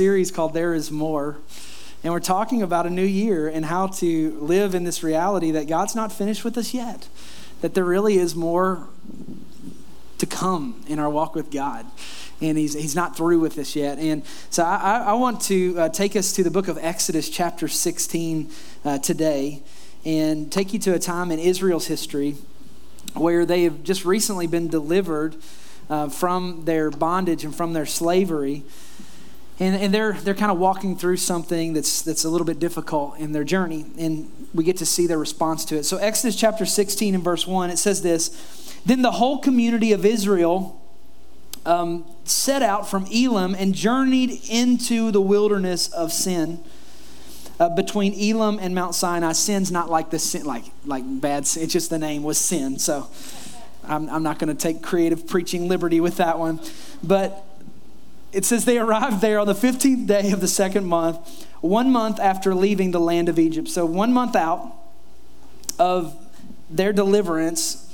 series called There Is More. And we're talking about a new year and how to live in this reality that God's not finished with us yet, that there really is more to come in our walk with God. And he's, he's not through with us yet. And so I, I want to uh, take us to the book of Exodus, chapter 16, uh, today, and take you to a time in Israel's history where they have just recently been delivered uh, from their bondage and from their slavery and, and they're, they're kind of walking through something that's, that's a little bit difficult in their journey, and we get to see their response to it. So, Exodus chapter 16 and verse 1, it says this Then the whole community of Israel um, set out from Elim and journeyed into the wilderness of sin. Uh, between Elim and Mount Sinai, sin's not like the sin, like like bad sin. It's just the name was sin. So I'm, I'm not going to take creative preaching liberty with that one. But it says they arrived there on the 15th day of the second month, one month after leaving the land of Egypt. So, one month out of their deliverance,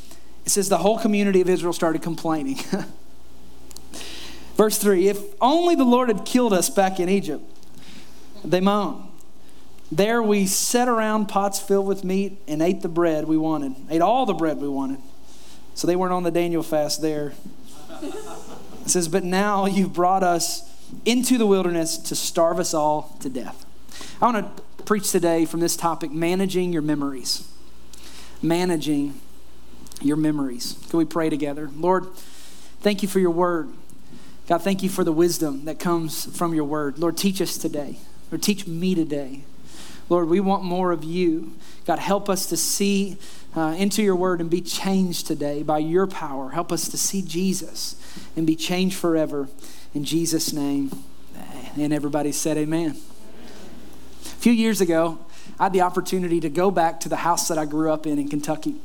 it says the whole community of Israel started complaining. Verse 3 If only the Lord had killed us back in Egypt, they moan. There we sat around pots filled with meat and ate the bread we wanted, ate all the bread we wanted. So they weren't on the Daniel fast there. It says, But now you've brought us into the wilderness to starve us all to death. I want to preach today from this topic managing your memories. Managing your memories. Can we pray together? Lord, thank you for your word. God, thank you for the wisdom that comes from your word. Lord, teach us today. Lord, teach me today. Lord, we want more of you. God, help us to see uh, into your word and be changed today by your power. Help us to see Jesus and be changed forever. In Jesus' name. And everybody said, Amen. A few years ago, I had the opportunity to go back to the house that I grew up in in Kentucky.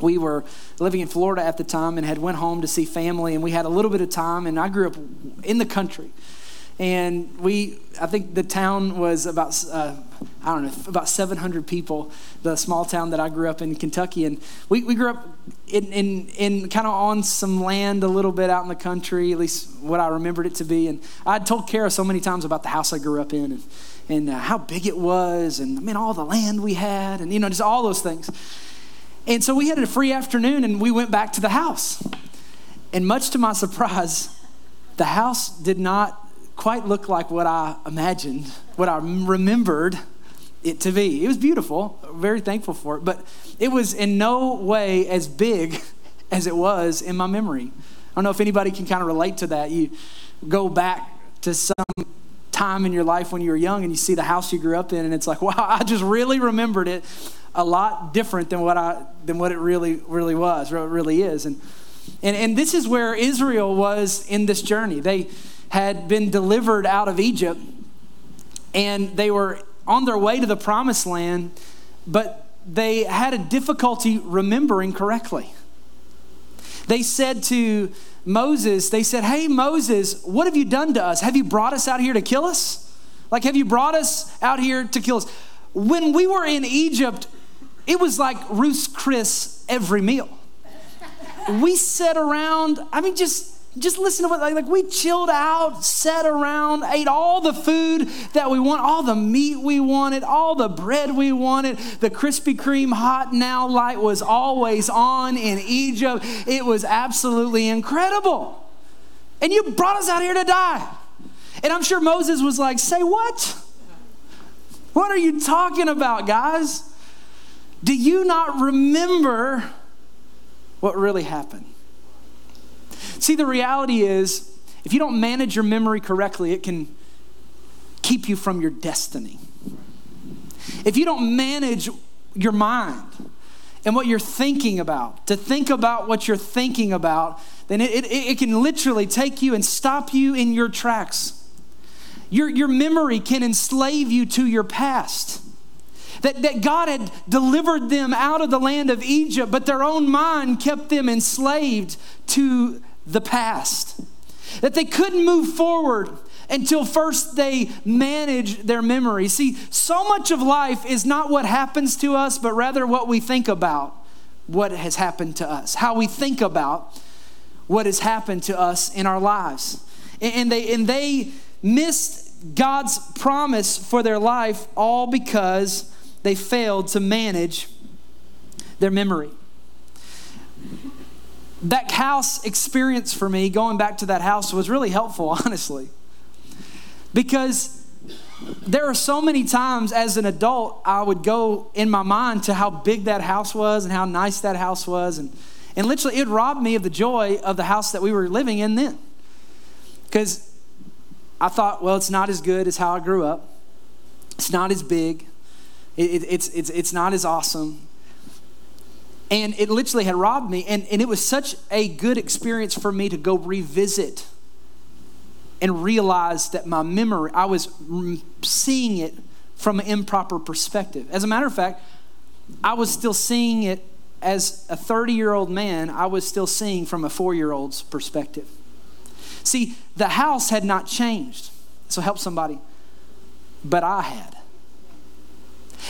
We were living in Florida at the time and had went home to see family, and we had a little bit of time. And I grew up in the country, and we i think the town was about uh, i don't know about 700 people the small town that i grew up in kentucky. And we, we grew up in, in, in kind of on some land a little bit out in the country at least what i remembered it to be. And i'd told kara so many times about the house i grew up in and, and uh, how big it was and i mean all the land we had and you know just all those things. And so we had a free afternoon and we went back to the house. And much to my surprise the house did not quite look like what I imagined, what I remembered it to be. It was beautiful, very thankful for it, but it was in no way as big as it was in my memory. I don't know if anybody can kind of relate to that. You go back to some time in your life when you were young and you see the house you grew up in and it's like, wow, I just really remembered it a lot different than what I than what it really really was, what it really is. And and, and this is where Israel was in this journey. They had been delivered out of Egypt and they were on their way to the promised land, but they had a difficulty remembering correctly. They said to Moses, they said, Hey, Moses, what have you done to us? Have you brought us out here to kill us? Like, have you brought us out here to kill us? When we were in Egypt, it was like Ruth's Chris every meal. We sat around, I mean, just just listen to what like, like, we chilled out sat around ate all the food that we want all the meat we wanted all the bread we wanted. The krispy kreme hot now light was always on in egypt. It was absolutely incredible. And you brought us out here to die. And i'm sure moses was like say what? What are you talking about guys? Do you not remember what really happened See, the reality is, if you don't manage your memory correctly, it can keep you from your destiny. If you don't manage your mind and what you're thinking about, to think about what you're thinking about, then it, it, it can literally take you and stop you in your tracks. Your, your memory can enslave you to your past. That, that God had delivered them out of the land of Egypt, but their own mind kept them enslaved to the past. That they couldn't move forward until first they manage their memory. See, so much of life is not what happens to us, but rather what we think about what has happened to us, how we think about what has happened to us in our lives. And they, and they missed God's promise for their life all because they failed to manage their memory. That house experience for me, going back to that house, was really helpful, honestly. Because there are so many times as an adult, I would go in my mind to how big that house was and how nice that house was. And, and literally, it robbed me of the joy of the house that we were living in then. Because I thought, well, it's not as good as how I grew up, it's not as big, it, it, it's, it's, it's not as awesome. And it literally had robbed me. And, and it was such a good experience for me to go revisit and realize that my memory, I was seeing it from an improper perspective. As a matter of fact, I was still seeing it as a 30 year old man, I was still seeing from a four year old's perspective. See, the house had not changed. So help somebody. But I had.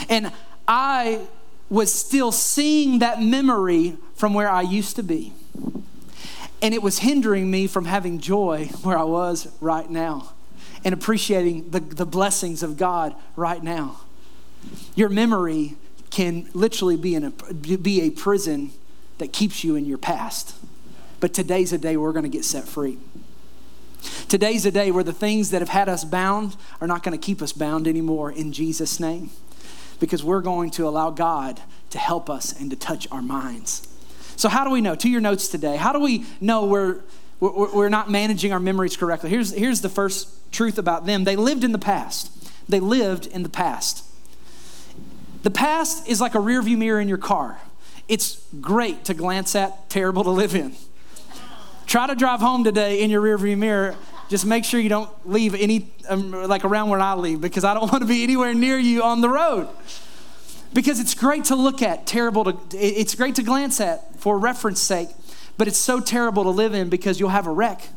And I was still seeing that memory from where I used to be. And it was hindering me from having joy where I was right now and appreciating the, the blessings of God right now. Your memory can literally be, in a, be a prison that keeps you in your past. But today's a day we're going to get set free. Today's a day where the things that have had us bound are not going to keep us bound anymore in Jesus' name because we're going to allow God to help us and to touch our minds. So, how do we know? To your notes today, how do we know we're, we're not managing our memories correctly? Here's, here's the first truth about them they lived in the past. They lived in the past. The past is like a rearview mirror in your car. It's great to glance at, terrible to live in. Try to drive home today in your rearview mirror. Just make sure you don't leave any, um, like around where I leave, because I don't want to be anywhere near you on the road. Because it's great to look at, terrible to, it's great to glance at for reference sake, but it's so terrible to live in because you'll have a wreck.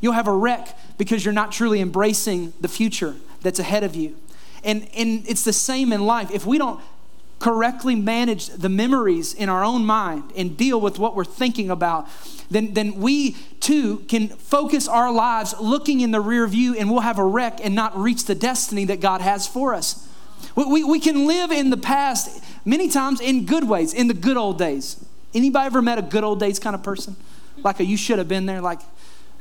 You'll have a wreck because you're not truly embracing the future that's ahead of you. And, and it's the same in life. If we don't correctly manage the memories in our own mind and deal with what we're thinking about, then, then we too can focus our lives looking in the rear view and we'll have a wreck and not reach the destiny that God has for us. We, we, we can live in the past many times in good ways, in the good old days. Anybody ever met a good old days kind of person? Like a you should have been there, like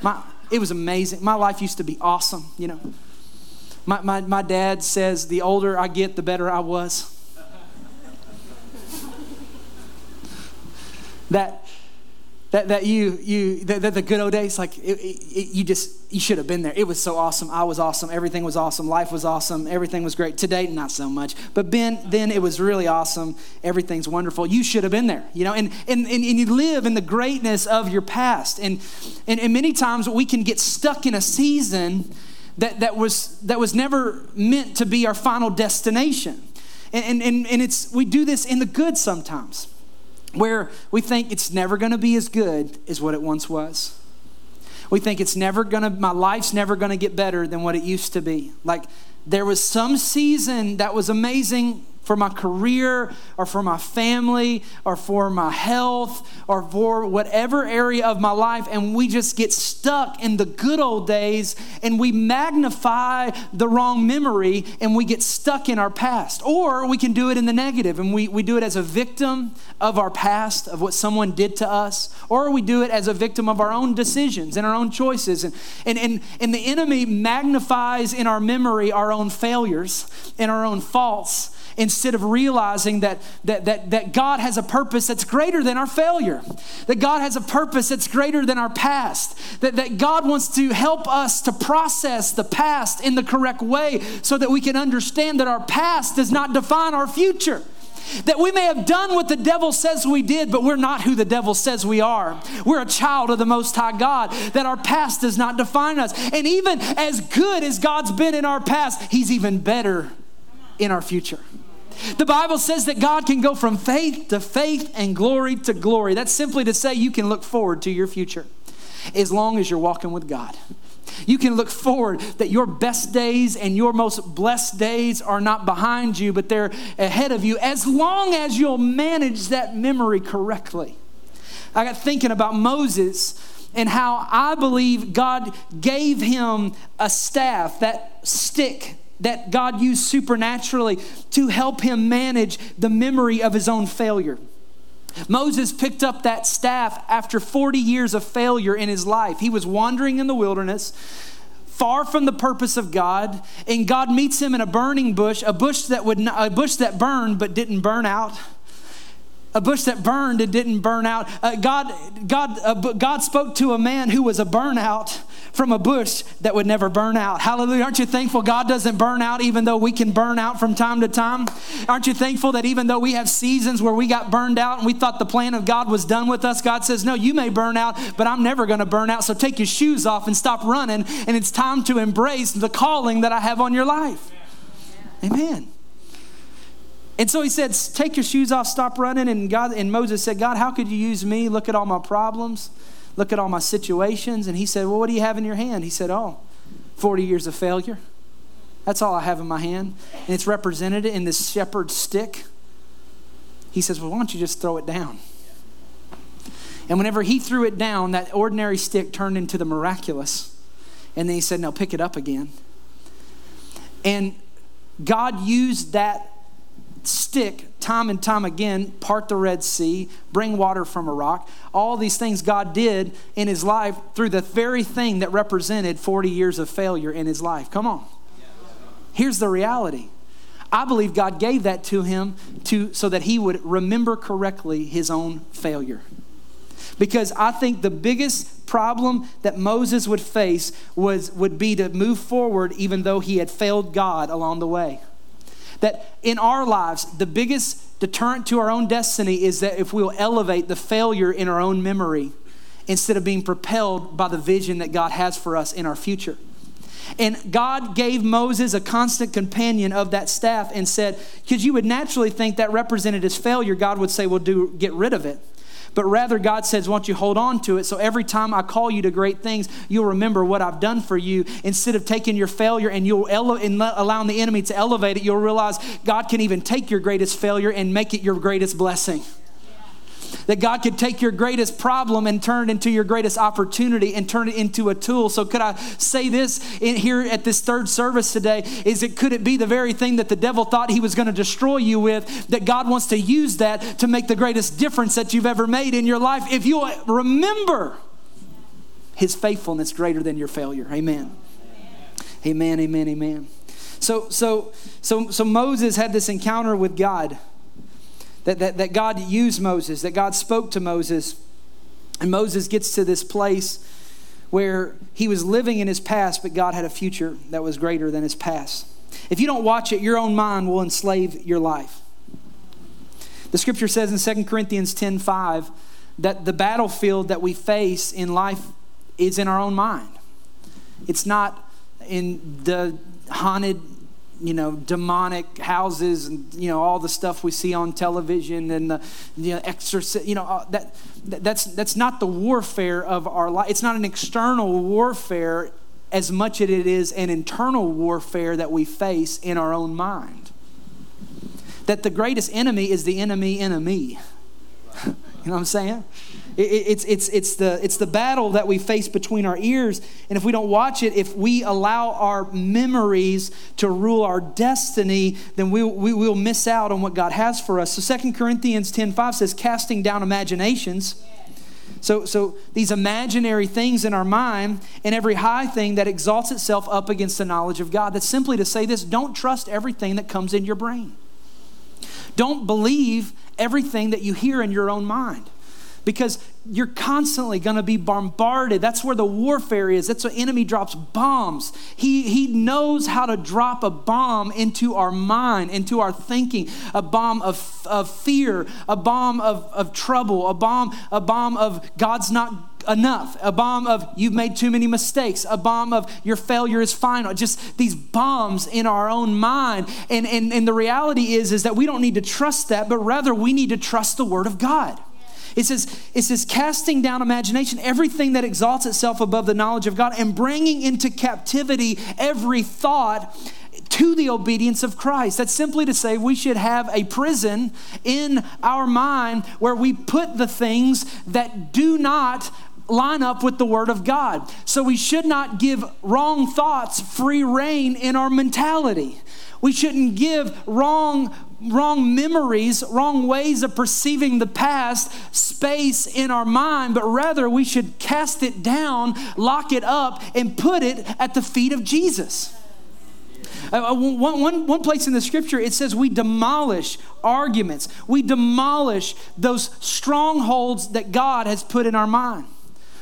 my it was amazing. My life used to be awesome, you know. My, my, my dad says the older I get, the better I was. that that, that you you that, that the good old days like it, it, you just you should have been there. It was so awesome. I was awesome. Everything was awesome. Life was awesome. Everything was great. Today not so much. But ben then it was really awesome. Everything's wonderful. You should have been there you know? And and, and, and you live in the greatness of your past. And, and and many times we can get stuck in a season that that was that was never meant to be our final destination. And and, and it's we do this in the good sometimes where we think it's never going to be as good as what it once was. We think it's never going to, my life's never going to get better than what it used to be. Like there was some season that was amazing for my career or for my family or for my health or for whatever area of my life. And we just get stuck in the good old days and we magnify the wrong memory and we get stuck in our past. Or we can do it in the negative and we, we do it as a victim of our past, of what someone did to us, or we do it as a victim of our own decisions and our own choices. And, and, and, and the enemy magnifies in our memory our own failures and our own faults instead of realizing that, that, that, that God has a purpose that's greater than our failure, that God has a purpose that's greater than our past, that, that God wants to help us to process the past in the correct way so that we can understand that our past does not define our future. That we may have done what the devil says we did, but we're not who the devil says we are. We're a child of the Most High God, that our past does not define us. And even as good as God's been in our past, He's even better in our future. The Bible says that God can go from faith to faith and glory to glory. That's simply to say you can look forward to your future as long as you're walking with God. You can look forward that your best days and your most blessed days are not behind you, but they're ahead of you as long as you'll manage that memory correctly. I got thinking about Moses and how I believe God gave him a staff, that stick that God used supernaturally to help him manage the memory of his own failure. Moses picked up that staff after 40 years of failure in his life. He was wandering in the wilderness, far from the purpose of God, and God meets him in a burning bush, a bush that would not, a bush that burned but didn't burn out a bush that burned and didn't burn out. Uh, God, God, uh, God spoke to a man who was a burnout from a bush that would never burn out. Hallelujah. Aren't you thankful God doesn't burn out even though we can burn out from time to time? Aren't you thankful that even though we have seasons where we got burned out and we thought the plan of God was done with us, God says, No, you may burn out, but I'm never going to burn out. So take your shoes off and stop running. And it's time to embrace the calling that I have on your life. Amen. And so he said, Take your shoes off, stop running. And God and Moses said, God, how could you use me? Look at all my problems, look at all my situations. And he said, Well, what do you have in your hand? He said, Oh, 40 years of failure. That's all I have in my hand. And it's represented in this shepherd's stick. He says, Well, why don't you just throw it down? And whenever he threw it down, that ordinary stick turned into the miraculous. And then he said, Now pick it up again. And God used that stick time and time again, part the Red Sea, bring water from a rock. All these things God did in his life through the very thing that represented 40 years of failure in his life. Come on. Here's the reality. I believe God gave that to him to so that he would remember correctly his own failure. Because I think the biggest problem that Moses would face was would be to move forward even though he had failed God along the way. That in our lives, the biggest deterrent to our own destiny is that if we'll elevate the failure in our own memory instead of being propelled by the vision that God has for us in our future. And God gave Moses a constant companion of that staff and said, because you would naturally think that represented his failure, God would say, well, do get rid of it. But rather, God says, Why don't you hold on to it? So every time I call you to great things, you'll remember what I've done for you. Instead of taking your failure and you'll ele- and allowing the enemy to elevate it, you'll realize God can even take your greatest failure and make it your greatest blessing. That God could take your greatest problem and turn it into your greatest opportunity and turn it into a tool. So, could I say this in here at this third service today? Is it could it be the very thing that the devil thought he was going to destroy you with? That God wants to use that to make the greatest difference that you've ever made in your life if you remember his faithfulness greater than your failure. Amen. Amen, amen, amen. So, so, so, so Moses had this encounter with God that, that, that God used Moses, that God spoke to Moses. And Moses gets to this place where he was living in his past, but God had a future that was greater than his past. If you don't watch it, your own mind will enslave your life. The scripture says in 2 Corinthians 10 5 that the battlefield that we face in life is in our own mind. It's not in the haunted you know, demonic houses and, you know, all the stuff we see on television and the, you know, you know, uh, that, that's, that's not the warfare of our life. It's not an external warfare as much as it is an internal warfare that we face in our own mind. That the greatest enemy is the enemy in me. You know what I'm saying? It's, it's, it's, the, it's the battle that we face between our ears. And if we don't watch it, if we allow our memories to rule our destiny, then we, we will miss out on what God has for us. So 2 Corinthians 10 5 says, casting down imaginations. So, so these imaginary things in our mind and every high thing that exalts itself up against the knowledge of God. That's simply to say this don't trust everything that comes in your brain. Don't believe everything that you hear in your own mind because you're constantly going to be bombarded. That's where the warfare is. That's where enemy drops bombs. He, he knows how to drop a bomb into our mind, into our thinking, a bomb of, of fear, a bomb of, of trouble, a bomb, a bomb of God's not enough, a bomb of you've made too many mistakes, a bomb of your failure is final, just these bombs in our own mind. And, and, and the reality is, is that we don't need to trust that, but rather we need to trust the word of God. It says, it says, casting down imagination, everything that exalts itself above the knowledge of God, and bringing into captivity every thought to the obedience of Christ. That's simply to say we should have a prison in our mind where we put the things that do not line up with the Word of God. So we should not give wrong thoughts free rein in our mentality. We shouldn't give wrong wrong memories, wrong ways of perceiving the past space in our mind, but rather we should cast it down, lock it up, and put it at the feet of Jesus. Uh, uh one, one, one place in the scripture, it says we demolish arguments, we demolish those strongholds that God has put in our mind.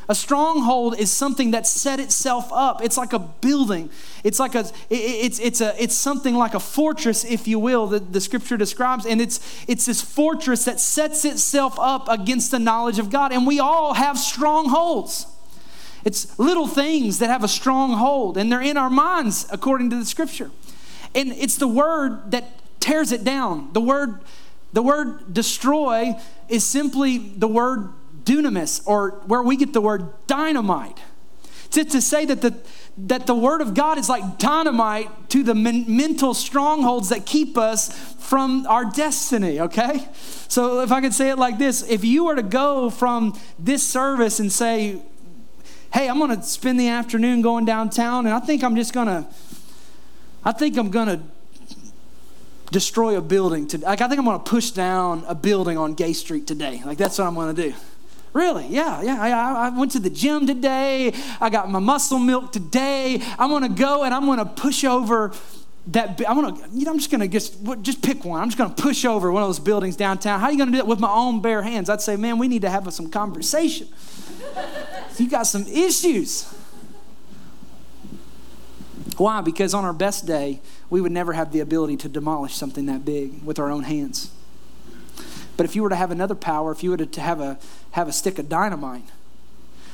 A stronghold is something that set itself up. It's like a building. It's like a it's it's a it's something like a fortress, if you will, that the scripture describes. And it's it's this fortress that sets itself up against the knowledge of God. And we all have strongholds. It's little things that have a stronghold, and they're in our minds, according to the scripture. And it's the word that tears it down. The word, the word destroy is simply the word dunamis, or where we get the word dynamite. To, to say that the, that the Word of God is like dynamite to the men, mental strongholds that keep us from our destiny, okay? So, if I could say it like this if you were to go from this service and say, hey, I'm gonna spend the afternoon going downtown, and I think I'm just gonna, I think I'm gonna destroy a building. today. like, I think I'm gonna push down a building on Gay Street today. Like, that's what I'm gonna do. Really? Yeah, yeah. I, I went to the gym today. I got my muscle milk today. I'm gonna go and I'm gonna push over that. I'm gonna, you know, I'm just gonna just just pick one. I'm just gonna push over one of those buildings downtown. How are you gonna do that with my own bare hands? I'd say, man, we need to have some conversation. you got some issues. Why? Because on our best day, we would never have the ability to demolish something that big with our own hands. But if you were to have another power, if you were to have a, have a stick of dynamite,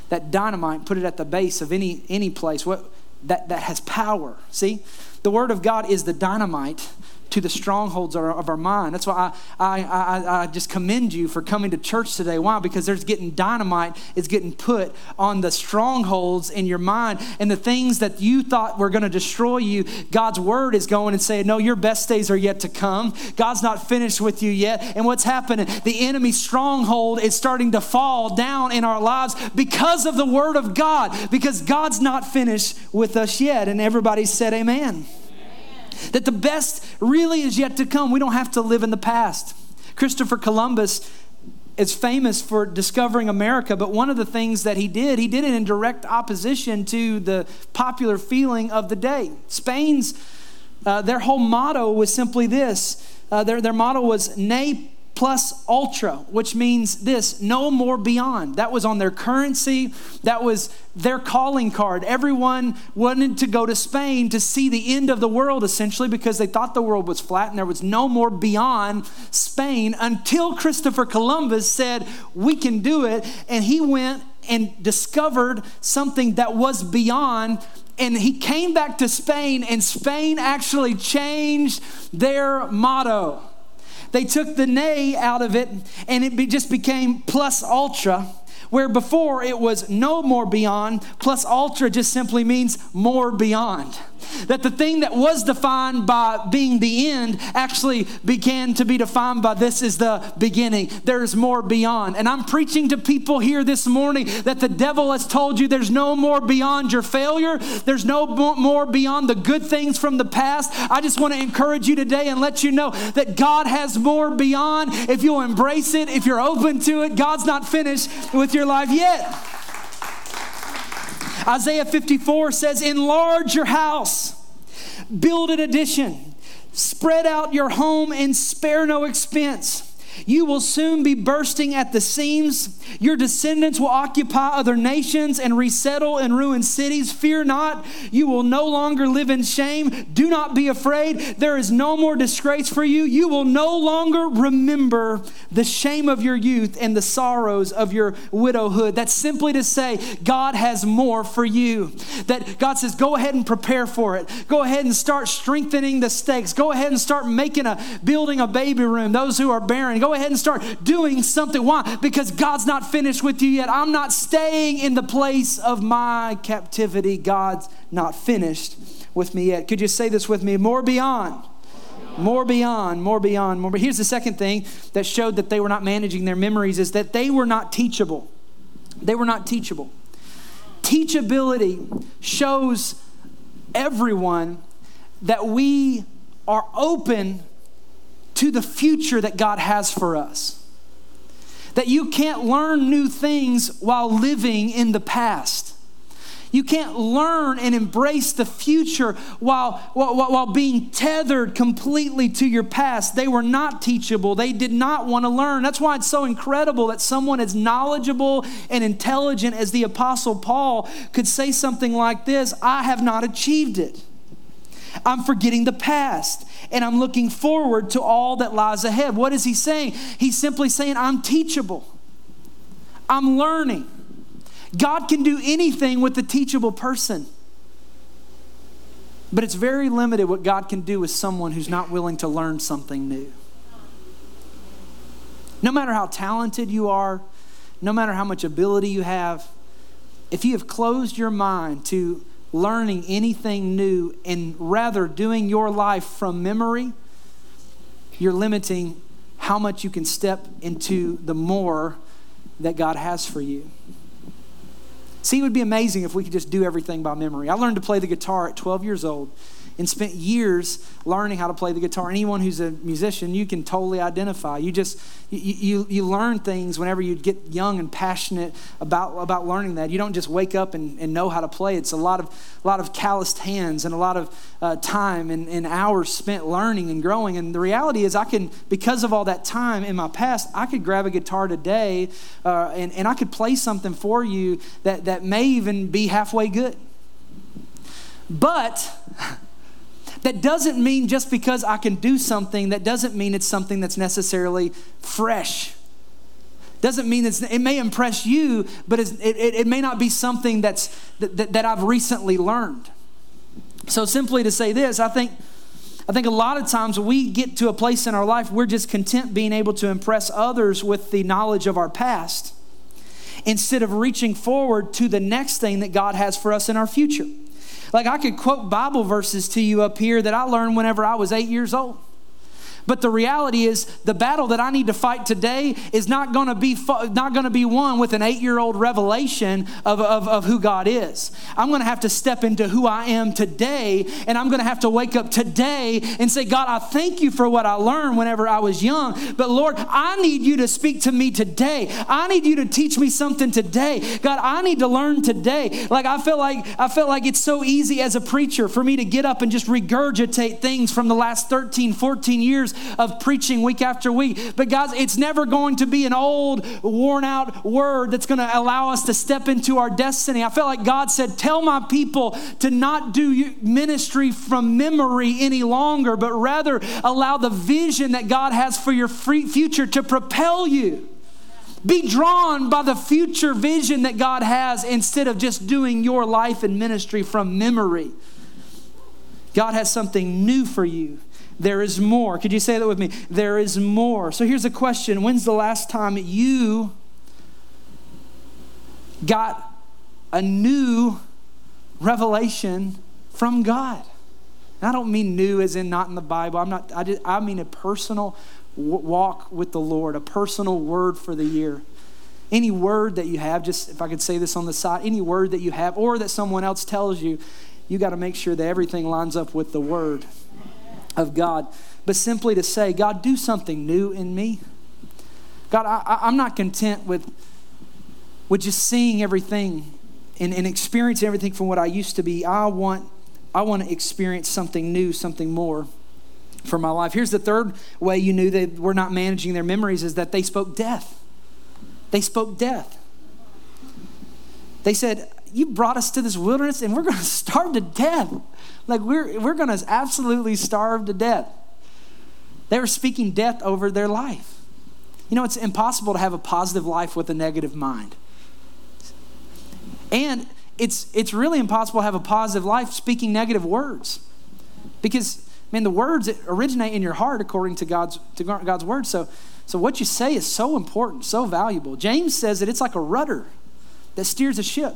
that dynamite, put it at the base of any, any place, what, that, that has power. See? The Word of God is the dynamite to the strongholds of our, mind. That's why I, I, I, I, just commend you for coming to church today. Why? Because there's getting dynamite is getting put on the strongholds in your mind and the things that you thought were going to destroy you. God's word is going and saying, No, your best days are yet to come. God's not finished with you yet. And what's happening? The enemy's stronghold is starting to fall down in our lives because of the word of God, because God's not finished with us yet. And everybody said, Amen that the best really is yet to come. We don't have to live in the past. Christopher Columbus is famous for discovering America, but one of the things that he did, he did it in direct opposition to the popular feeling of the day. Spain's, uh, their whole motto was simply this uh, their, their motto was ne plus ultra, which means this no more beyond. That was on their currency, that was their calling card. Everyone wanted to go to Spain to see the end of the world, essentially, because they thought the world was flat and there was no more beyond Spain until Christopher Columbus said, We can do it. And he went and discovered something that was beyond and he came back to Spain, and Spain actually changed their motto. They took the nay out of it and it just became plus ultra, where before it was no more beyond, plus ultra just simply means more beyond. That the thing that was defined by being the end actually began to be defined by this is the beginning. There's more beyond. And I'm preaching to people here this morning that the devil has told you there's no more beyond your failure, there's no more beyond the good things from the past. I just want to encourage you today and let you know that God has more beyond. If you'll embrace it, if you're open to it, God's not finished with your life yet. Isaiah 54 says, Enlarge your house, build an addition, spread out your home, and spare no expense. You will soon be bursting at the seams. Your descendants will occupy other nations and resettle in ruined cities. Fear not, you will no longer live in shame. Do not be afraid. There is no more disgrace for you. You will no longer remember the shame of your youth and the sorrows of your widowhood. That's simply to say, God has more for you. That God says, go ahead and prepare for it. Go ahead and start strengthening the stakes. Go ahead and start making a building a baby room. Those who are barren, go ahead and start doing something. Why? Because God's not finished with you yet. I'm not staying in the place of my captivity. God's not finished with me yet. Could you say this with me? More beyond. More beyond, more beyond, more. Here's the second thing that showed that they were not managing their memories is that they were not teachable. They were not teachable. Teachability shows everyone that we are open to the future that God has for us. That you can't learn new things while living in the past. You can't learn and embrace the future while, while, while being tethered completely to your past. They were not teachable. They did not want to learn. That's why it's so incredible that someone as knowledgeable and intelligent as the Apostle Paul could say something like this I have not achieved it. I'm forgetting the past and I'm looking forward to all that lies ahead. What is he saying? He's simply saying, I'm teachable, I'm learning. God can do anything with a teachable person. But it's very limited what God can do with someone who's not willing to learn something new. No matter how talented you are, no matter how much ability you have, if you have closed your mind to learning anything new and rather doing your life from memory, you're limiting how much you can step into the more that God has for you. See, it would be amazing if we could just do everything by memory. I learned to play the guitar at 12 years old and spent years learning how to play the guitar. Anyone who's a musician, you can totally identify. You just you, you, you learn things whenever you get young and passionate about, about learning that. You don't just wake up and, and know how to play. It's a lot of a lot of calloused hands and a lot of uh, time and, and hours spent learning and growing. And the reality is, I can because of all that time in my past, I could grab a guitar today uh, and, and I could play something for you that, that may even be halfway good. But that doesn't mean just because I can do something, that doesn't mean it's something that's necessarily fresh. Doesn't mean it's, it may impress you, but it, it, it, may not be something that's, that, that, that I've recently learned. So, simply to say this, I think, I think a lot of times we get to a place in our life, we're just content being able to impress others with the knowledge of our past instead of reaching forward to the next thing that God has for us in our future. Like I could quote Bible verses to you up here that I learned whenever I was eight years old. But the reality is, the battle that I need to fight today is not going to be not going to be won with an eight-year-old revelation of, of, of who God is. I'm going to have to step into who I am today, and I'm going to have to wake up today and say, God, I thank you for what I learned whenever I was young. But Lord, I need you to speak to me today. I need you to teach me something today. God, I need to learn today. Like I feel like I felt like it's so easy as a preacher for me to get up and just regurgitate things from the last 13, 14 of preaching week after week. But, guys, it's never going to be an old, worn out word that's going to allow us to step into our destiny. I felt like God said, Tell my people to not do ministry from memory any longer, but rather allow the vision that God has for your future to propel you. Be drawn by the future vision that God has instead of just doing your life and ministry from memory. God has something new for you. There is more. Could you say that with me? There is more. So here's a question When's the last time you got a new revelation from God? And I don't mean new as in not in the Bible. I'm not, I, I mean a personal walk with the Lord, a personal word for the year. Any word that you have, just if I could say this on the side, any word that you have or that someone else tells you, you got to make sure that everything lines up with the word of God, but simply to say, God, do something new in me. God, I, am not content with, with just seeing everything and, and experiencing everything from what I used to be. I want, I want to experience something new, something more for my life. Here's the third way you knew they were not managing their memories is that they spoke death. They spoke death. They said, You brought us to this wilderness and we're going to starve to death. Like, we're, we're going to absolutely starve to death. They were speaking death over their life. You know, it's impossible to have a positive life with a negative mind. And it's, it's really impossible to have a positive life speaking negative words. Because, man, the words originate in your heart according to God's, to God's word. So, so what you say is so important, so valuable. James says that it's like a rudder that steers a ship.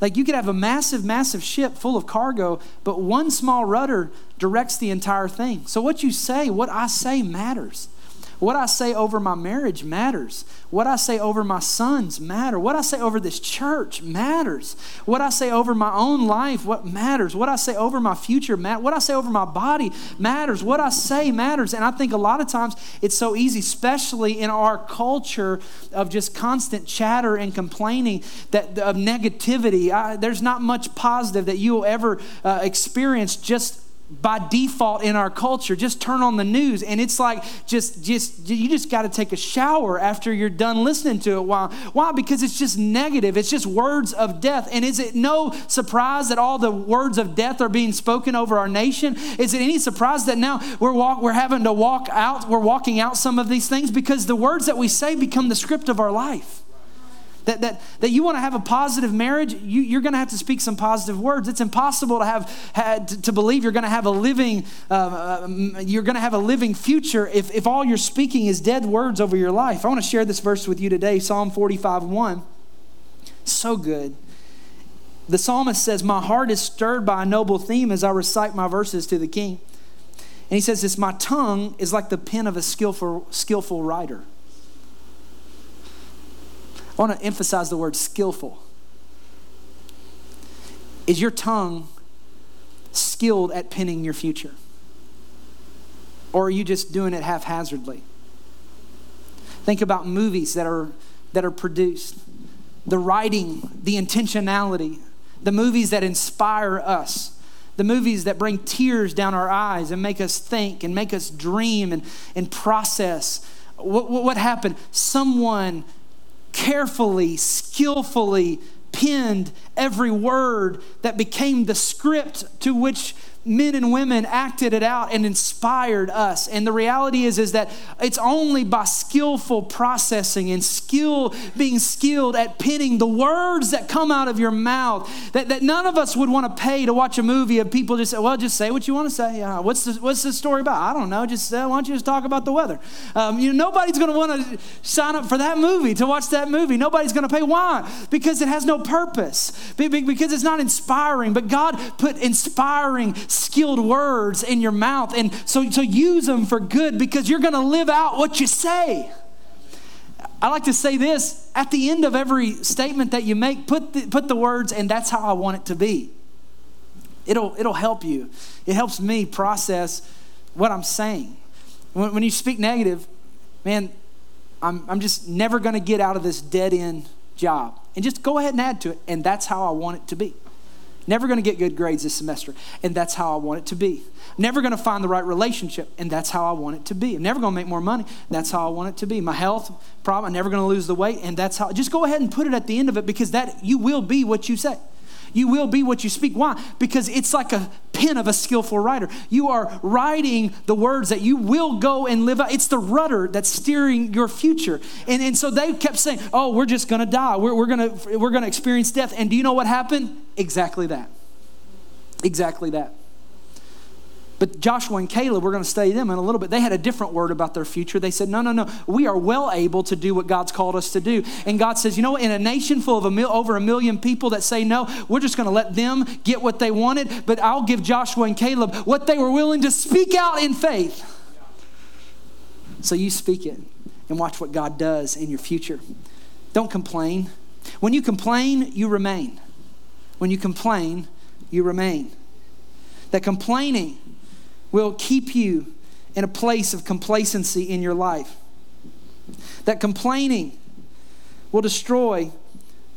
Like you could have a massive, massive ship full of cargo, but one small rudder directs the entire thing. So what you say, what I say matters. What I say over my marriage matters. What I say over my sons matter. What I say over this church matters. What I say over my own life, what matters. What I say over my future matters. What I say over my body matters. What I say matters. And I think a lot of times it's so easy, especially in our culture of just constant chatter and complaining that of negativity. I, there's not much positive that you will ever uh, experience just by default in our culture just turn on the news. And it's like just just you just got to take a shower after you're done listening to it. Why why? Because it's just negative. It's just words of death. And is it no surprise that all the words of death are being spoken over our nation? Is it any surprise that now we're walk, we're having to walk out we're walking out some of these things? Because the words that we say become the script of our life that, that, that you want to have a positive marriage, you, are going to have to speak some positive words. It's impossible to have, had, to, believe you're going to have a living, uh, um, you're going to have a living future if, if all you're speaking is dead words over your life. I want to share this verse with you today, Psalm 45, 1. So good. The psalmist says, My heart is stirred by a noble theme as I recite my verses to the king. And he says this, My tongue is like the pen of a skillful, skillful writer. I want to emphasize the word skillful. Is your tongue skilled at pinning your future? Or are you just doing it haphazardly? Think about movies that are, that are produced, the writing, the intentionality, the movies that inspire us, the movies that bring tears down our eyes and make us think and make us dream and, and process. What, what happened? Someone carefully, skillfully penned every word that became the script to which men and women acted it out and inspired us. And the reality is, is that it's only by skillful processing and skill, being skilled at pinning the words that come out of your mouth that, that none of us would want to pay to watch a movie of people just say, well, just say what you want to say. Uh, what's, the, what's the story about? I don't know. Just uh, why don't you just talk about the weather? Um, you know, nobody's going to want to sign up for that movie, to watch that movie. Nobody's going to pay. Why? Because it has no purpose, because it's not inspiring. But God put inspiring skilled words in your mouth. And so, so use them for good because you're going to live out what you say. I like to say this at the end of every statement that you make, put the, put the words, and that's how I want it to be. It'll, it'll help you. It helps me process what I'm saying. When, when you speak negative, man, I'm, I'm just never going to get out of this dead end job. And just go ahead and add to it, and that's how I want it to be. Never going to get good grades this semester, and that's how I want it to be. Never going to find the right relationship, and that's how I want it to be. I'm never going to make more money, that's how I want it to be. My health problem, I'm never going to lose the weight, and that's how. Just go ahead and put it at the end of it because that you will be what you say. You will be what you speak. Why? Because it's like a pen of a skillful writer. You are writing the words that you will go and live out. It's the rudder that's steering your future. And, and so they kept saying, oh, we're just going to die. We're, we're going we're going to experience death. And do you know what happened? Exactly that. Exactly that. But Joshua and Caleb, we're going to study them in a little bit. They had a different word about their future. They said, No, no, no. We are well able to do what God's called us to do. And God says, You know, in a nation full of a mil- over a million people that say no, we're just going to let them get what they wanted. But I'll give Joshua and Caleb what they were willing to speak out in faith. So you speak it and watch what God does in your future. Don't complain. When you complain, you remain. When you complain, you remain. That complaining will keep you in a place of complacency in your life. That complaining will destroy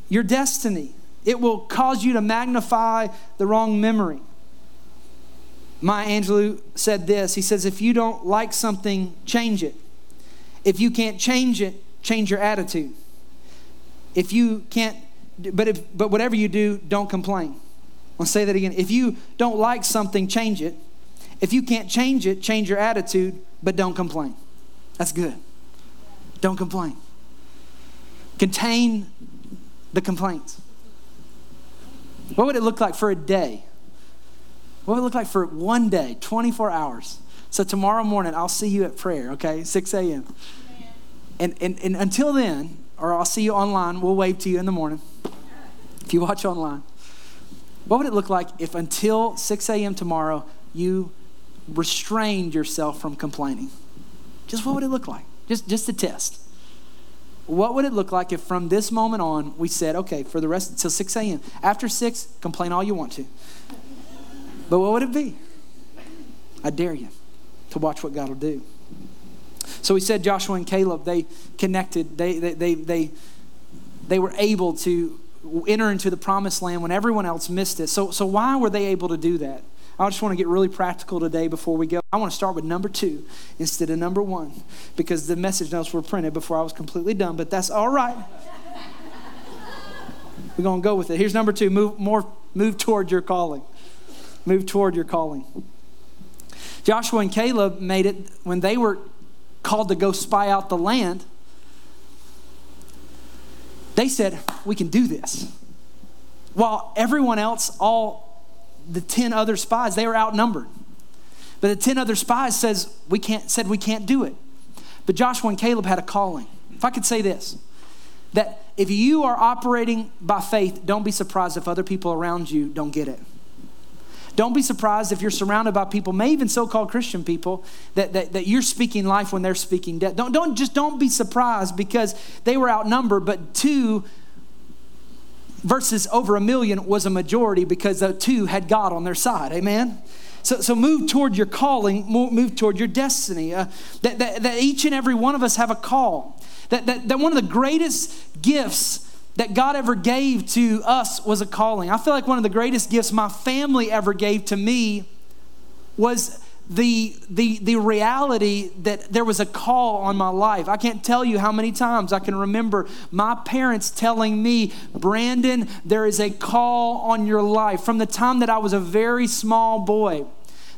your destiny, it will cause you to magnify the wrong memory. Maya Angelou said this He says, If you don't like something, change it. If you can't change it, change your attitude. If you can't, but, if, but whatever you do, don't complain. I'll say that again. If you don't like something, change it. If you can't change it, change your attitude, but don't complain. That's good. Don't complain. Contain the complaints. What would it look like for a day? What would it look like for one day, 24 hours? So tomorrow morning, I'll see you at prayer, okay? 6 a.m. And, and, and until then, or I'll see you online, we'll wave to you in the morning if you watch online. What would it look like if until 6 a.m. tomorrow, you restrained yourself from complaining. Just what would it look like? Just, just a test. What would it look like if from this moment on we said, okay, for the rest until 6 a.m., after 6, complain all you want to. But what would it be? I dare you to watch what God will do. So we said Joshua and Caleb, they connected. They, they, they, they, they were able to enter into the promised land when everyone else missed it. So, so why were they able to do that? I just want to get really practical today before we go. I want to start with number two instead of number one because the message notes were printed before I was completely done, but that's all right. We're going to go with it. Here's number two move, more, move toward your calling. Move toward your calling. Joshua and Caleb made it when they were called to go spy out the land. They said, We can do this. While everyone else, all the 10 other spies, they were outnumbered. But the 10 other spies says we can't, said we can't do it. But Joshua and Caleb had a calling. If I could say this, that if you are operating by faith, don't be surprised if other people around you don't get it. Don't be surprised if you're surrounded by people, maybe even so-called Christian people, that, that, that you're speaking life when they're speaking death. Don't, don't just don't be surprised because they were outnumbered, but two versus over a million was a majority because the two had God on their side. Amen. So, so move toward your calling, move toward your destiny. Uh, that, that, that each and every one of us have a call. That, that, that one of the greatest gifts that God ever gave to us was a calling. I feel like one of the greatest gifts my family ever gave to me was the, the, the reality that there was a call on my life. I can't tell you how many times I can remember my parents telling me, Brandon, there is a call on your life. From the time that I was a very small boy,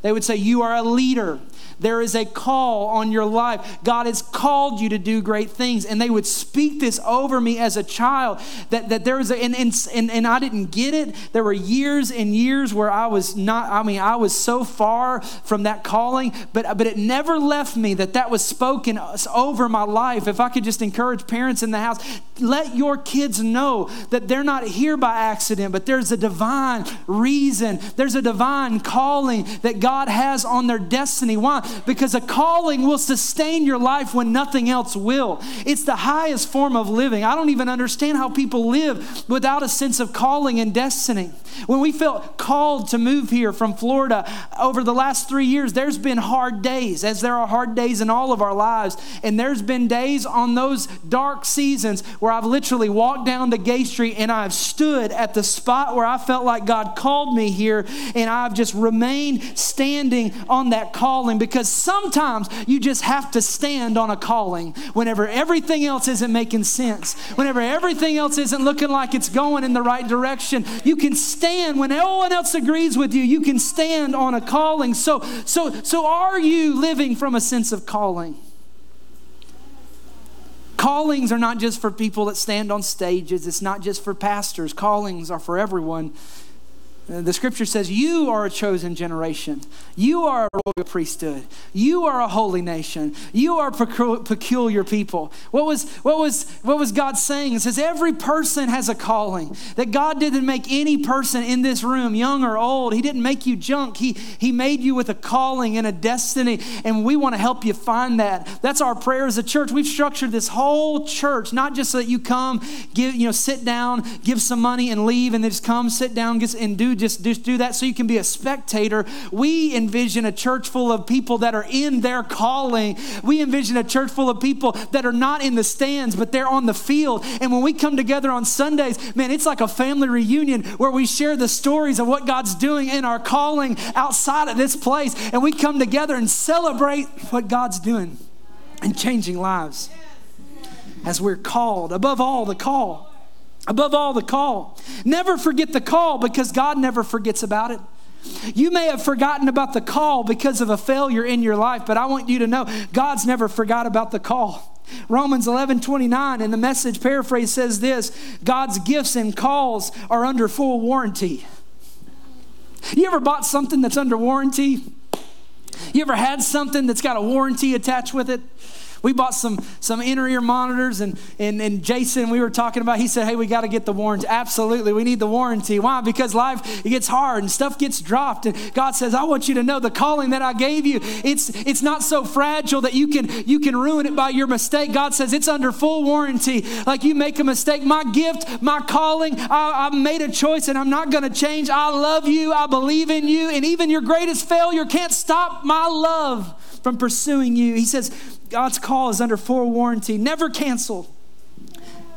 they would say, You are a leader. There is a call on your life. God has called you to do great things. And they would speak this over me as a child that, that there was a, and, and, and, and I didn't get it. There were years and years where I was not, I mean, I was so far from that calling, but, but it never left me that that was spoken over my life. If I could just encourage parents in the house, let your kids know that they're not here by accident, but there's a divine reason, there's a divine calling that God has on their destiny. Why? Because a calling will sustain your life when nothing else will. It's the highest form of living. I don't even understand how people live without a sense of calling and destiny. When we felt called to move here from Florida over the last three years, there's been hard days, as there are hard days in all of our lives. And there's been days on those dark seasons where I've literally walked down to Gay Street and I've stood at the spot where I felt like God called me here, and I've just remained standing on that calling because sometimes you just have to stand on a calling whenever everything else isn't making sense, whenever everything else isn't looking like it's going in the right direction. You can stand when no one else agrees with you. You can stand on a calling. So, so, so are you living from a sense of calling? Callings are not just for people that stand on stages. It's not just for pastors. Callings are for everyone. The scripture says, You are a chosen generation. You are a royal priesthood. You are a holy nation. You are peculiar people. What was, what was, what was God saying? It says, Every person has a calling. That God didn't make any person in this room, young or old, He didn't make you junk. He, he made you with a calling and a destiny. And we want to help you find that. That's our prayer as a church. We've structured this whole church, not just so that you come, give, you know, sit down, give some money, and leave, and then just come, sit down, and do just, just do that so you can be a spectator. We envision a church full of people that are in their calling. We envision a church full of people that are not in the stands, but they're on the field. And when we come together on Sundays, man, it's like a family reunion where we share the stories of what God's doing in our calling outside of this place. And we come together and celebrate what God's doing and changing lives as we're called, above all, the call. Above all, the call. Never forget the call because God never forgets about it. You may have forgotten about the call because of a failure in your life, but I want you to know God's never forgot about the call. Romans 11 29 in the message paraphrase says this God's gifts and calls are under full warranty. You ever bought something that's under warranty? You ever had something that's got a warranty attached with it? We bought some some inner ear monitors, and, and, and Jason, we were talking about, he said, Hey, we got to get the warranty. Absolutely, we need the warranty. Why? Because life it gets hard and stuff gets dropped. And God says, I want you to know the calling that I gave you, it's it's not so fragile that you can you can ruin it by your mistake. God says it's under full warranty. Like you make a mistake, my gift, my calling, I, I made a choice and I'm not gonna change. I love you, I believe in you, and even your greatest failure can't stop my love from pursuing you. He says, God's call is under full warranty, never canceled,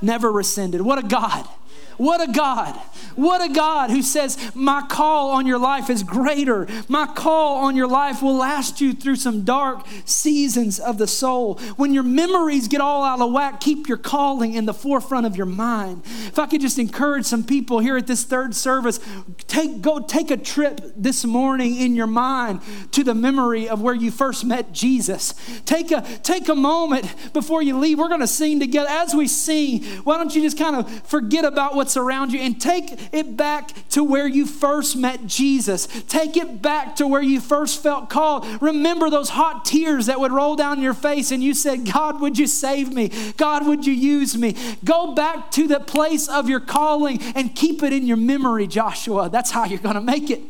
never rescinded. What a God! What a God. What a God who says, My call on your life is greater. My call on your life will last you through some dark seasons of the soul. When your memories get all out of whack, keep your calling in the forefront of your mind. If I could just encourage some people here at this third service, take, go take a trip this morning in your mind to the memory of where you first met Jesus. Take a, take a moment before you leave. We're going to sing together. As we sing, why don't you just kind of forget about what what's around you and take it back to where you first met Jesus. Take it back to where you first felt called. Remember those hot tears that would roll down your face and you said, God, would you save me? God, would you use me? Go back to the place of your calling and keep it in your memory, Joshua. That's how you're going to make it.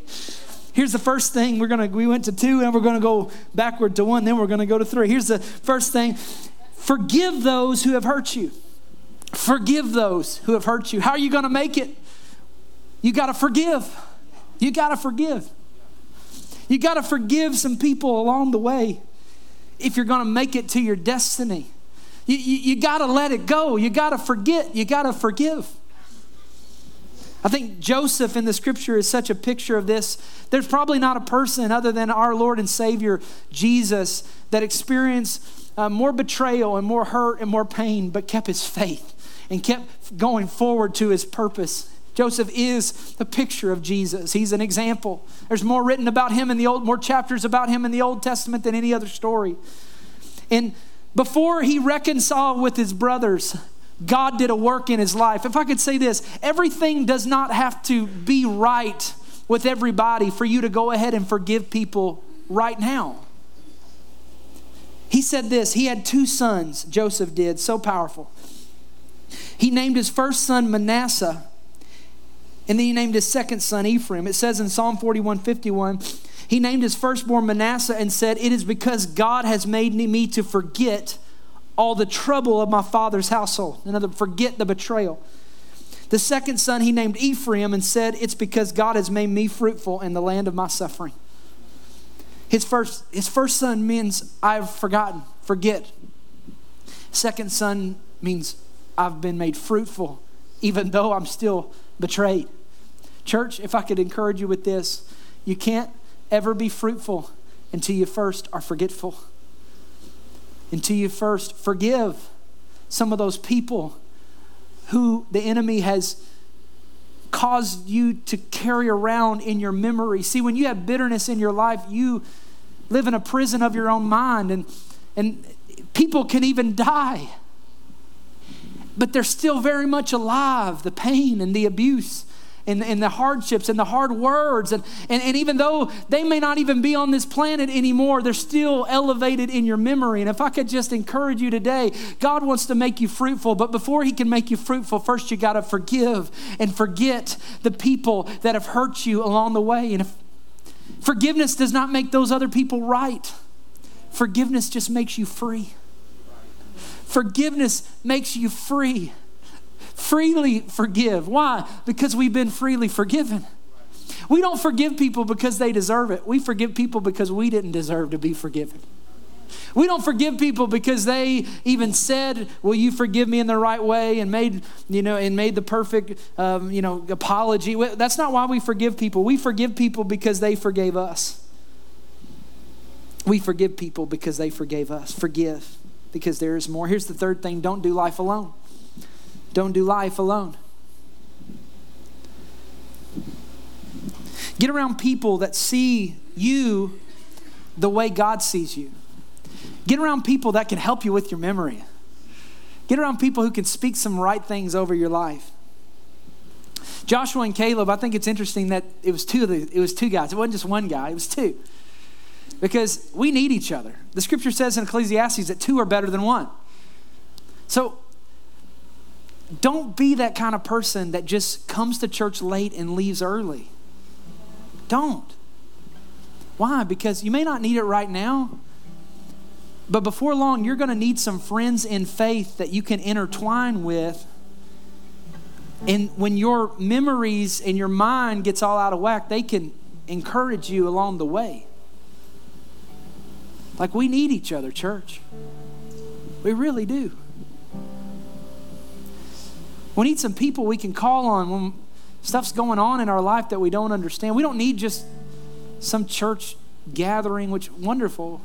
Here's the first thing we're gonna we went to two and we're gonna go backward to one, then we're gonna go to three. Here's the first thing forgive those who have hurt you. Forgive those who have hurt you. How are you going to make it? You got to forgive. You got to forgive. You got to forgive some people along the way if you're going to make it to your destiny. You, you, you got to let it go. You got to forget. You got to forgive. I think Joseph in the scripture is such a picture of this. There's probably not a person other than our Lord and Savior, Jesus, that experienced uh, more betrayal and more hurt and more pain, but kept his faith and kept going forward to his purpose. Joseph is the picture of Jesus. He's an example. There's more written about him in the old, more chapters about him in the Old Testament than any other story. And before he reconciled with his brothers, God did a work in his life. If I could say this, everything does not have to be right with everybody for you to go ahead and forgive people right now. He said this, he had two sons, Joseph did, so powerful. He named his first son Manasseh, and then he named his second son Ephraim. It says in Psalm 41 51, he named his firstborn Manasseh and said, It is because God has made me to forget all the trouble of my father's household. In other forget the betrayal. The second son he named Ephraim and said, It's because God has made me fruitful in the land of my suffering. His first, his first son means I've forgotten, forget. Second son means I've been made fruitful, even though I'm still betrayed. Church, if I could encourage you with this, you can't ever be fruitful until you first are forgetful, until you first forgive some of those people who the enemy has caused you to carry around in your memory. See, when you have bitterness in your life, you live in a prison of your own mind, and, and people can even die but they're still very much alive the pain and the abuse and, and the hardships and the hard words. And, and, and even though they may not even be on this planet anymore, they're still elevated in your memory. And if I could just encourage you today, God wants to make you fruitful, but before He can make you fruitful, first you got to forgive and forget the people that have hurt you along the way. And forgiveness does not make those other people right, forgiveness just makes you free. Forgiveness makes you free. Freely forgive. Why? Because we've been freely forgiven. We don't forgive people because they deserve it. We forgive people because we didn't deserve to be forgiven. We don't forgive people because they even said, "Will you forgive me in the right way?" and made you know and made the perfect um, you know apology. That's not why we forgive people. We forgive people because they forgave us. We forgive people because they forgave us. Forgive because there is more. Here's the third thing don't do life alone. Don't do life alone. Get around people that see you the way God sees you. Get around people that can help you with your memory. Get around people who can speak some right things over your life. Joshua and Caleb, I think it's interesting that it was two of the, it was two guys. It wasn't just one guy, it was two. Because we need each other. The scripture says in Ecclesiastes that two are better than one. So don't be that kind of person that just comes to church late and leaves early. Don't. Why? Because you may not need it right now, but before long, you're going to need some friends in faith that you can intertwine with. And when your memories and your mind gets all out of whack, they can encourage you along the way. Like we need each other, church. We really do. We need some people we can call on when stuff's going on in our life that we don't understand. We don't need just some church gathering, which wonderful.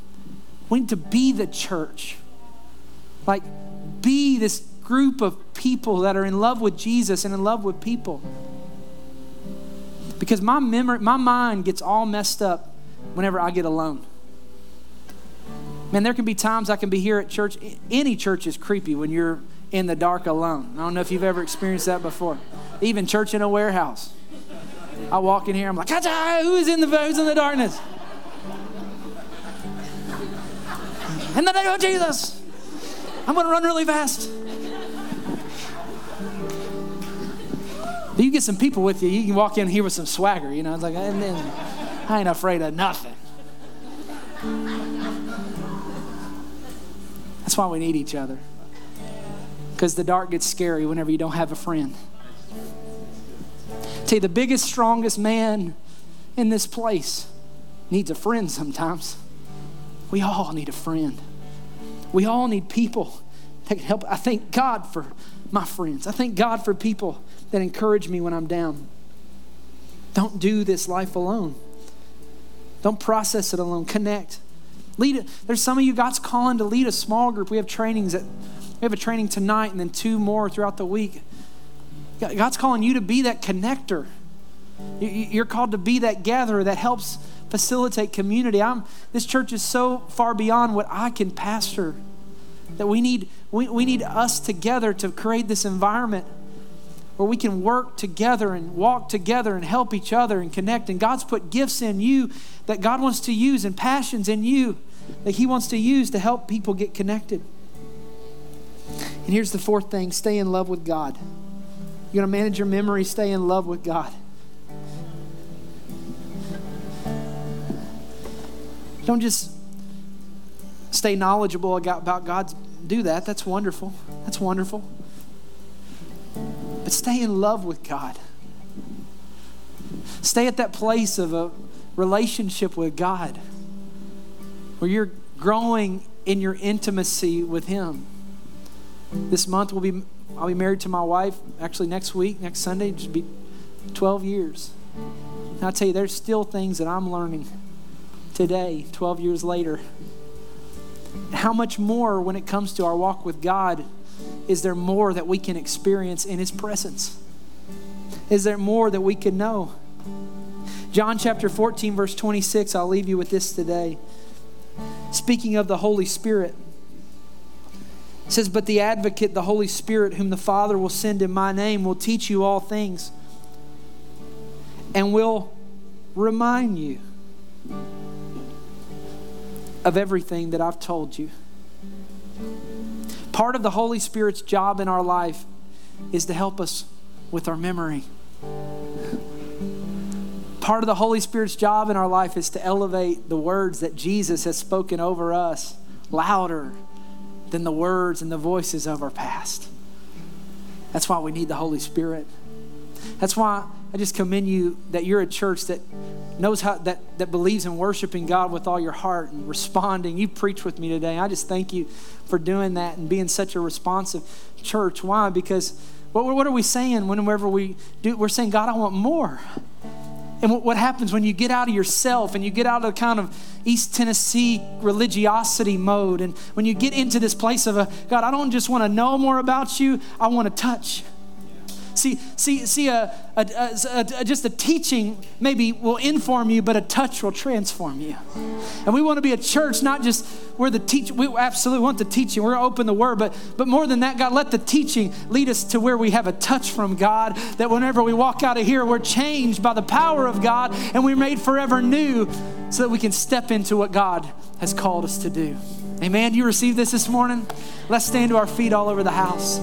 We need to be the church. Like be this group of people that are in love with Jesus and in love with people. Because my memory, my mind gets all messed up whenever I get alone. Man, there can be times I can be here at church. Any church is creepy when you're in the dark alone. I don't know if you've ever experienced that before. Even church in a warehouse. I walk in here, I'm like, who is in the who's in the darkness? In the name of Jesus, I'm gonna run really fast. You get some people with you, you can walk in here with some swagger, you know. It's like, I ain't afraid of nothing. That's why we need each other because the dark gets scary whenever you don't have a friend. Tell you, the biggest, strongest man in this place needs a friend sometimes. We all need a friend. We all need people that can help. I thank God for my friends. I thank God for people that encourage me when I'm down. Don't do this life alone. Don't process it alone. Connect. Lead. There's some of you God's calling to lead a small group. We have trainings that we have a training tonight and then two more throughout the week. God's calling you to be that connector. You're called to be that gatherer that helps facilitate community. I'm, this church is so far beyond what I can pastor that we need, we, we need us together to create this environment where we can work together and walk together and help each other and connect. And God's put gifts in you that God wants to use and passions in you that He wants to use to help people get connected. And here's the fourth thing stay in love with God. You're going to manage your memory, stay in love with God. Don't just stay knowledgeable about God. Do that. That's wonderful. That's wonderful. But stay in love with God. Stay at that place of a relationship with God where you're growing in your intimacy with Him. This month will be I'll be married to my wife actually next week, next Sunday, just be 12 years. And I'll tell you, there's still things that I'm learning today, 12 years later. How much more when it comes to our walk with God is there more that we can experience in His presence? Is there more that we can know? John chapter 14, verse 26, I'll leave you with this today. Speaking of the Holy Spirit, it says, But the advocate, the Holy Spirit, whom the Father will send in my name, will teach you all things and will remind you of everything that I've told you. Part of the Holy Spirit's job in our life is to help us with our memory. Part of the Holy Spirit's job in our life is to elevate the words that Jesus has spoken over us louder than the words and the voices of our past. That's why we need the Holy Spirit. That's why I just commend you that you're a church that knows how that, that believes in worshiping God with all your heart and responding. You preach with me today. I just thank you for doing that and being such a responsive church. Why? Because what, what are we saying whenever we do? We're saying, God, I want more. And what happens when you get out of yourself and you get out of the kind of East Tennessee religiosity mode, and when you get into this place of a God, I don't just want to know more about you, I want to touch. See, see, see, a, a, a, a, just a teaching maybe will inform you, but a touch will transform you. And we want to be a church, not just where the teach. We absolutely want the teaching. We're open the word, but but more than that, God, let the teaching lead us to where we have a touch from God. That whenever we walk out of here, we're changed by the power of God, and we're made forever new, so that we can step into what God has called us to do. Amen. You receive this this morning? Let's stand to our feet all over the house.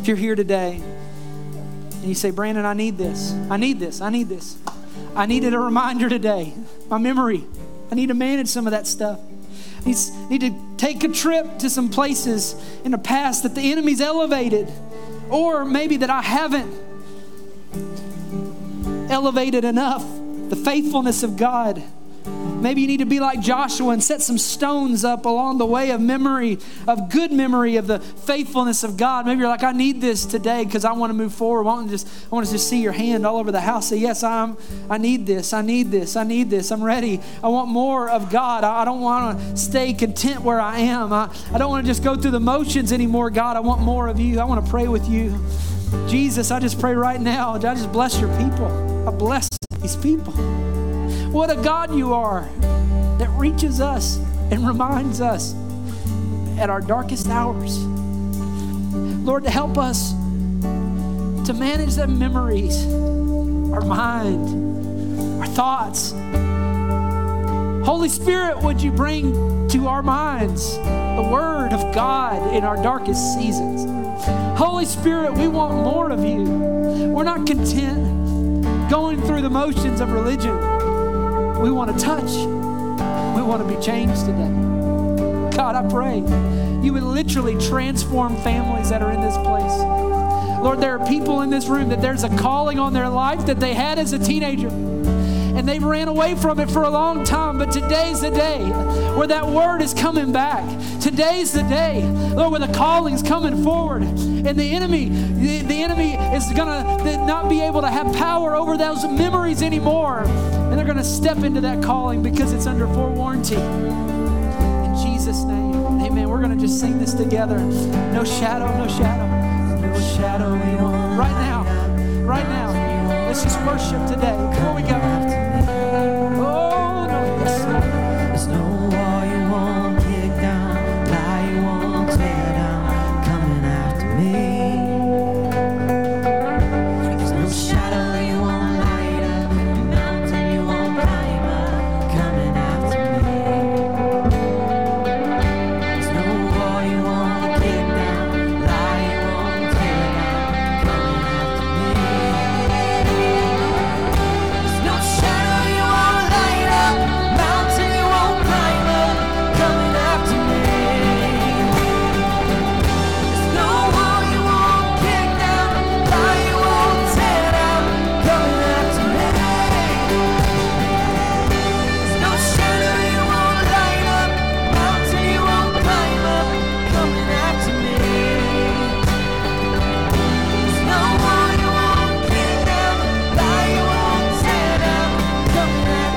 If you're here today and you say, Brandon, I need this, I need this, I need this, I needed a reminder today, my memory, I need to manage some of that stuff. I need to take a trip to some places in the past that the enemy's elevated or maybe that I haven't elevated enough the faithfulness of God. Maybe you need to be like Joshua and set some stones up along the way of memory, of good memory of the faithfulness of God. Maybe you're like, I need this today because I want to move forward. I want to just, I want to just see your hand all over the house. Say, yes, I'm. I need this. I need this. I need this. I'm ready. I want more of God. I, I don't want to stay content where I am. I, I don't want to just go through the motions anymore. God, I want more of you. I want to pray with you. Jesus, I just pray right now. I just bless your people. I bless these people. What a God you are that reaches us and reminds us at our darkest hours. Lord, to help us to manage the memories, our mind, our thoughts. Holy Spirit, would you bring to our minds the Word of God in our darkest seasons? Holy Spirit, we want more of you. We're not content going through the motions of religion. We want to touch. We want to be changed today. God, I pray you would literally transform families that are in this place. Lord, there are people in this room that there's a calling on their life that they had as a teenager and they ran away from it for a long time. But today's the day where that word is coming back. Today's the day, Lord, where the calling's coming forward, and the enemy, the, the enemy is gonna not be able to have power over those memories anymore, and they're gonna step into that calling because it's under forewarranty. In Jesus' name, Amen. We're gonna just sing this together. No shadow, no shadow, no shadow. Right now, right now. Let's just worship today. Before we go.